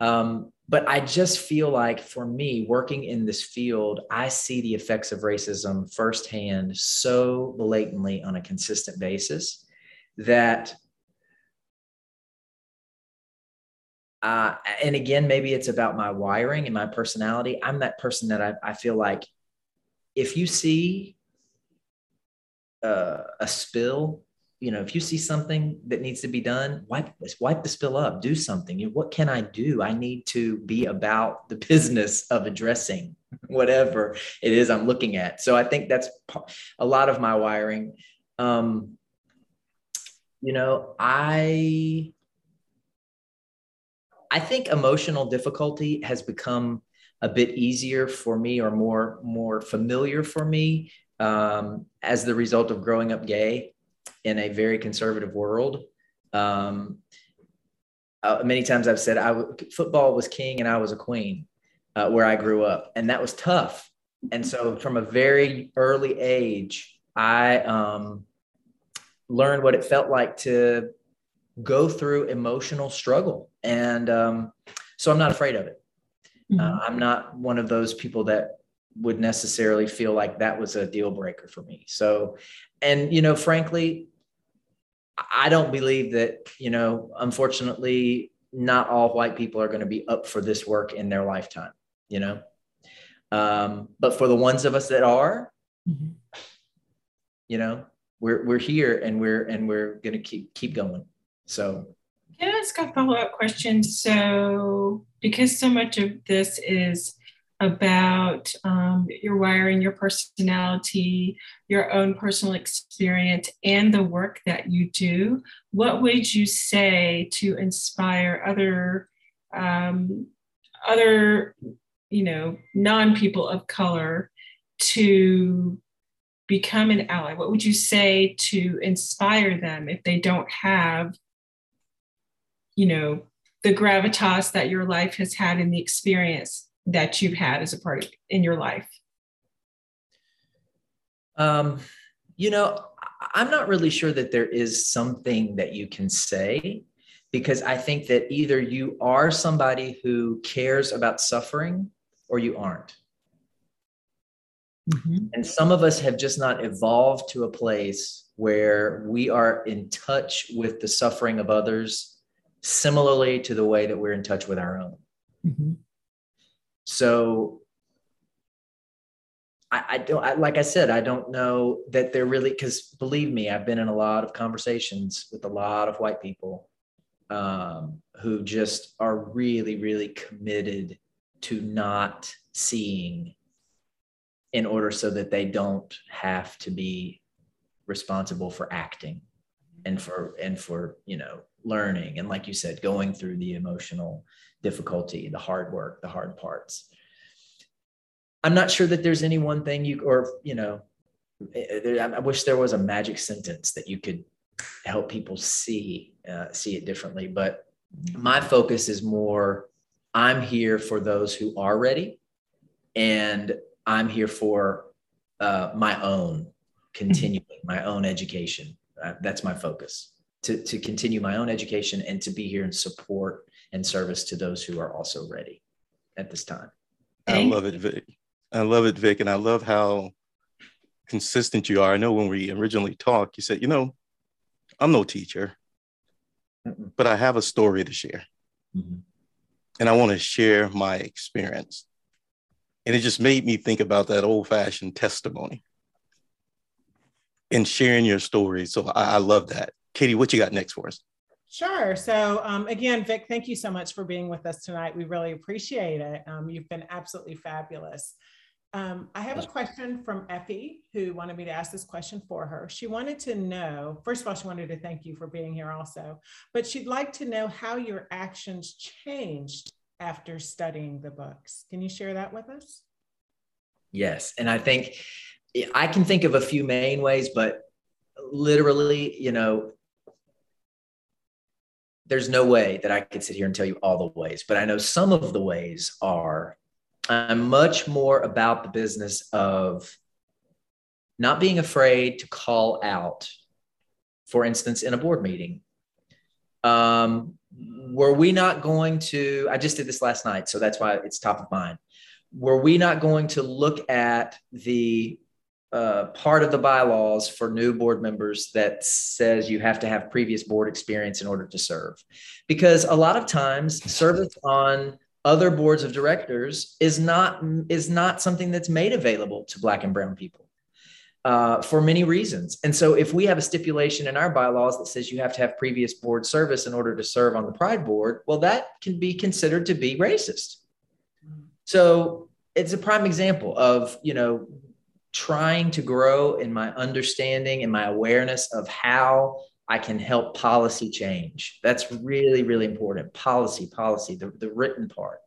[SPEAKER 3] Um, but I just feel like for me, working in this field, I see the effects of racism firsthand so blatantly on a consistent basis that uh, and again, maybe it's about my wiring and my personality. I'm that person that I, I feel like if you see uh, a spill you know, if you see something that needs to be done, wipe wipe the spill up, do something. You know, what can I do? I need to be about the business of addressing whatever it is I'm looking at. So I think that's a lot of my wiring. Um, you know, I I think emotional difficulty has become a bit easier for me or more more familiar for me um, as the result of growing up gay in a very conservative world. Um, uh, many times I've said I w- football was king and I was a queen uh, where I grew up, and that was tough. And so, from a very early age, I um, learned what it felt like to go through emotional struggle, and um, so I'm not afraid of it. Mm-hmm. Uh, I'm not one of those people that would necessarily feel like that was a deal breaker for me. So, and you know, frankly, I don't believe that, you know, unfortunately, not all white people are going to be up for this work in their lifetime, you know. Um, but for the ones of us that are, mm-hmm. you know, we're we're here and we're and we're going to keep keep going. So
[SPEAKER 4] can I ask a follow up question? So, because so much of this is about um, your wiring, your personality, your own personal experience, and the work that you do, what would you say to inspire other um, other you know non people of color to become an ally? What would you say to inspire them if they don't have you know the gravitas that your life has had and the experience that you've had as a part of in your life?
[SPEAKER 3] Um, you know, I'm not really sure that there is something that you can say because I think that either you are somebody who cares about suffering or you aren't. Mm-hmm. And some of us have just not evolved to a place where we are in touch with the suffering of others similarly to the way that we're in touch with our own. Mm-hmm. So I, I don't I, like I said, I don't know that they're really because believe me, I've been in a lot of conversations with a lot of white people um, who just are really, really committed to not seeing in order so that they don't have to be responsible for acting and for and for you know learning and like you said going through the emotional difficulty, the hard work, the hard parts. I'm not sure that there's any one thing you, or, you know, I wish there was a magic sentence that you could help people see, uh, see it differently. But my focus is more I'm here for those who are ready, and I'm here for uh, my own continuing, my own education. Uh, that's my focus to, to continue my own education and to be here and support and service to those who are also ready at this time.
[SPEAKER 2] I love it, Vic. I love it, Vic. And I love how consistent you are. I know when we originally talked, you said, you know, I'm no teacher, Mm-mm. but I have a story to share. Mm-hmm. And I want to share my experience. And it just made me think about that old fashioned testimony and sharing your story. So I, I love that. Katie, what you got next for us?
[SPEAKER 1] Sure. So, um, again, Vic, thank you so much for being with us tonight. We really appreciate it. Um, you've been absolutely fabulous. Um, I have a question from Effie who wanted me to ask this question for her. She wanted to know, first of all, she wanted to thank you for being here also, but she'd like to know how your actions changed after studying the books. Can you share that with us?
[SPEAKER 3] Yes. And I think I can think of a few main ways, but literally, you know, there's no way that I could sit here and tell you all the ways, but I know some of the ways are I'm much more about the business of not being afraid to call out, for instance, in a board meeting. Um, were we not going to, I just did this last night, so that's why it's top of mind. Were we not going to look at the uh, part of the bylaws for new board members that says you have to have previous board experience in order to serve. Because a lot of times service on other boards of directors is not is not something that's made available to black and brown people. uh, for many reasons. And so, if we have a stipulation in our bylaws that says you have to have previous board service in order to serve on the Pride Board, well, that can be considered to be racist. So, it's a prime example of you know trying to grow in my understanding and my awareness of how I can help policy change. That's really, really important. Policy, policy, the, the written part.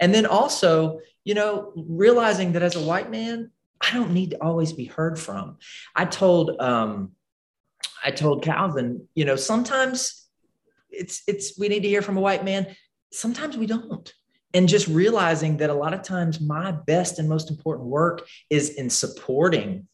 [SPEAKER 3] And then also, you know, realizing that as a white man, I don't need to always be heard from. I told um, I told Calvin, you know, sometimes it's it's we need to hear from a white man. Sometimes we don't. And just realizing that a lot of times my best and most important work is in supporting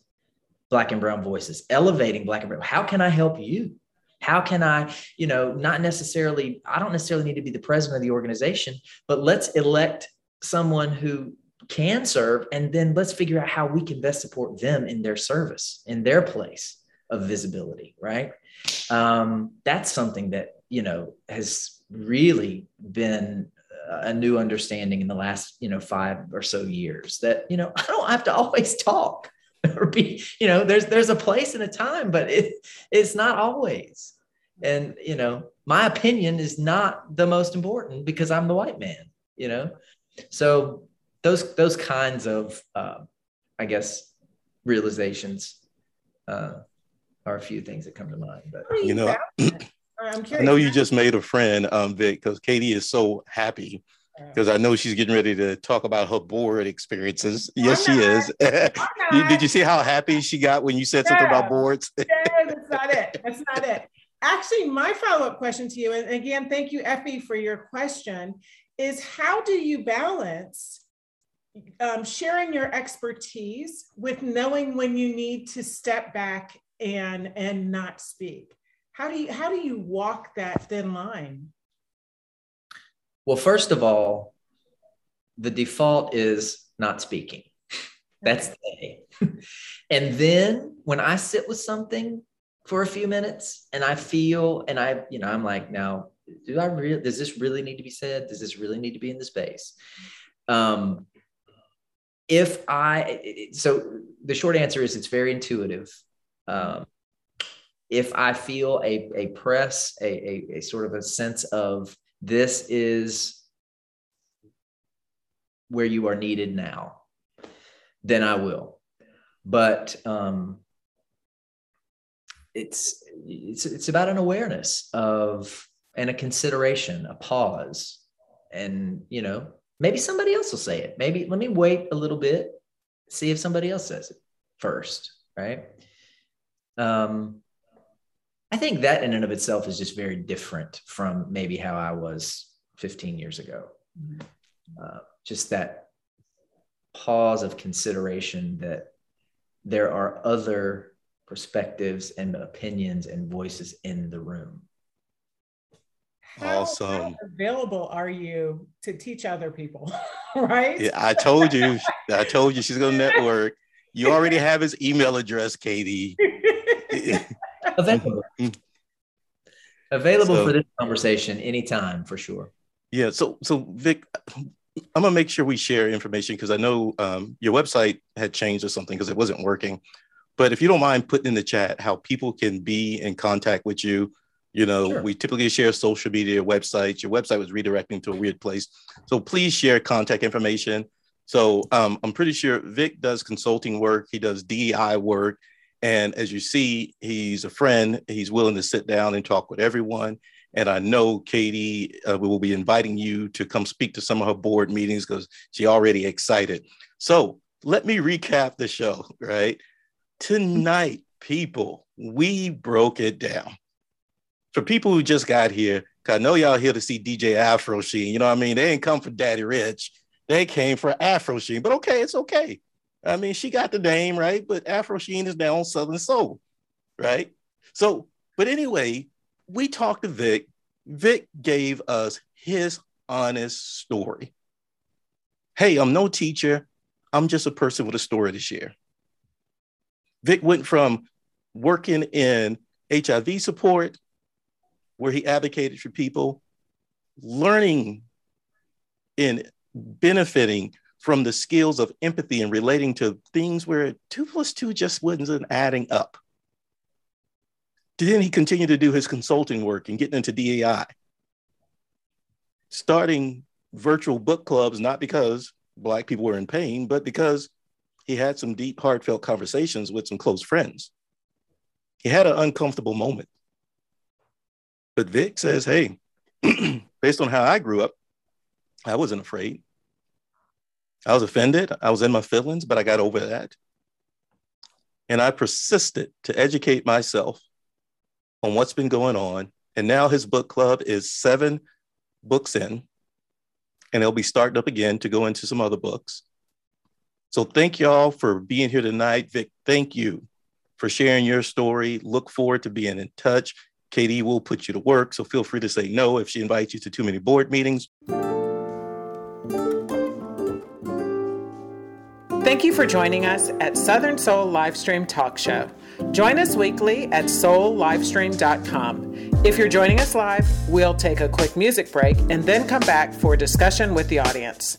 [SPEAKER 3] black and brown voices, elevating black and brown. How can I help you? How can I, you know, not necessarily, I don't necessarily need to be the president of the organization, but let's elect someone who can serve and then let's figure out how we can best support them in their service in their place of visibility right um, that's something that you know has really been a new understanding in the last you know five or so years that you know i don't have to always talk or be you know there's there's a place and a time but it it's not always and you know my opinion is not the most important because i'm the white man you know so those those kinds of uh, I guess realizations uh, are a few things that come to mind. But
[SPEAKER 2] you know, I know you just made a friend, um, Vic, because Katie is so happy because I know she's getting ready to talk about her board experiences. Yes, she is. Did you see how happy she got when you said something about boards?
[SPEAKER 1] that's not it. That's not it. Actually, my follow up question to you, and again, thank you, Effie, for your question, is how do you balance um, sharing your expertise with knowing when you need to step back and and not speak how do you how do you walk that thin line
[SPEAKER 3] well first of all the default is not speaking that's the A. and then when i sit with something for a few minutes and i feel and i you know i'm like now do i really does this really need to be said does this really need to be in the space um, if I, so the short answer is it's very intuitive. Um, if I feel a, a press, a, a, a sort of a sense of this is where you are needed now, then I will. But um, it's it's it's about an awareness of and a consideration, a pause, and you know Maybe somebody else will say it. Maybe let me wait a little bit, see if somebody else says it first, right? Um, I think that in and of itself is just very different from maybe how I was 15 years ago. Mm-hmm. Uh, just that pause of consideration that there are other perspectives and opinions and voices in the room
[SPEAKER 1] how, awesome. How available are you to teach other people? right?
[SPEAKER 2] Yeah, I told you. I told you she's going to network. You already have his email address, Katie.
[SPEAKER 3] Available. Available so, for this conversation anytime for sure.
[SPEAKER 2] Yeah. So, so Vic, I'm gonna make sure we share information because I know um, your website had changed or something because it wasn't working. But if you don't mind putting in the chat how people can be in contact with you, you know, sure. we typically share social media websites. Your website was redirecting to a weird place. So please share contact information. So um, I'm pretty sure Vic does consulting work, he does DEI work. And as you see, he's a friend. He's willing to sit down and talk with everyone. And I know Katie uh, we will be inviting you to come speak to some of her board meetings because she already excited. So let me recap the show, right? Tonight, people, we broke it down for people who just got here, cause I know y'all here to see DJ Afro Sheen. You know what I mean? They ain't come for Daddy Rich. They came for Afro Sheen. But okay, it's okay. I mean, she got the name right, but Afro Sheen is now on Southern Soul, right? So, but anyway, we talked to Vic. Vic gave us his honest story. Hey, I'm no teacher. I'm just a person with a story to share. Vic went from working in HIV support where he advocated for people learning and benefiting from the skills of empathy and relating to things where two plus two just wasn't adding up. Then he continued to do his consulting work and getting into DEI, starting virtual book clubs, not because Black people were in pain, but because he had some deep, heartfelt conversations with some close friends. He had an uncomfortable moment. But Vic says, hey, based on how I grew up, I wasn't afraid. I was offended. I was in my feelings, but I got over that. And I persisted to educate myself on what's been going on. And now his book club is seven books in, and they'll be starting up again to go into some other books. So thank y'all for being here tonight. Vic, thank you for sharing your story. Look forward to being in touch. Katie will put you to work, so feel free to say no if she invites you to too many board meetings.
[SPEAKER 1] Thank you for joining us at Southern Soul Livestream Talk Show. Join us weekly at soullivestream.com. If you're joining us live, we'll take a quick music break and then come back for discussion with the audience.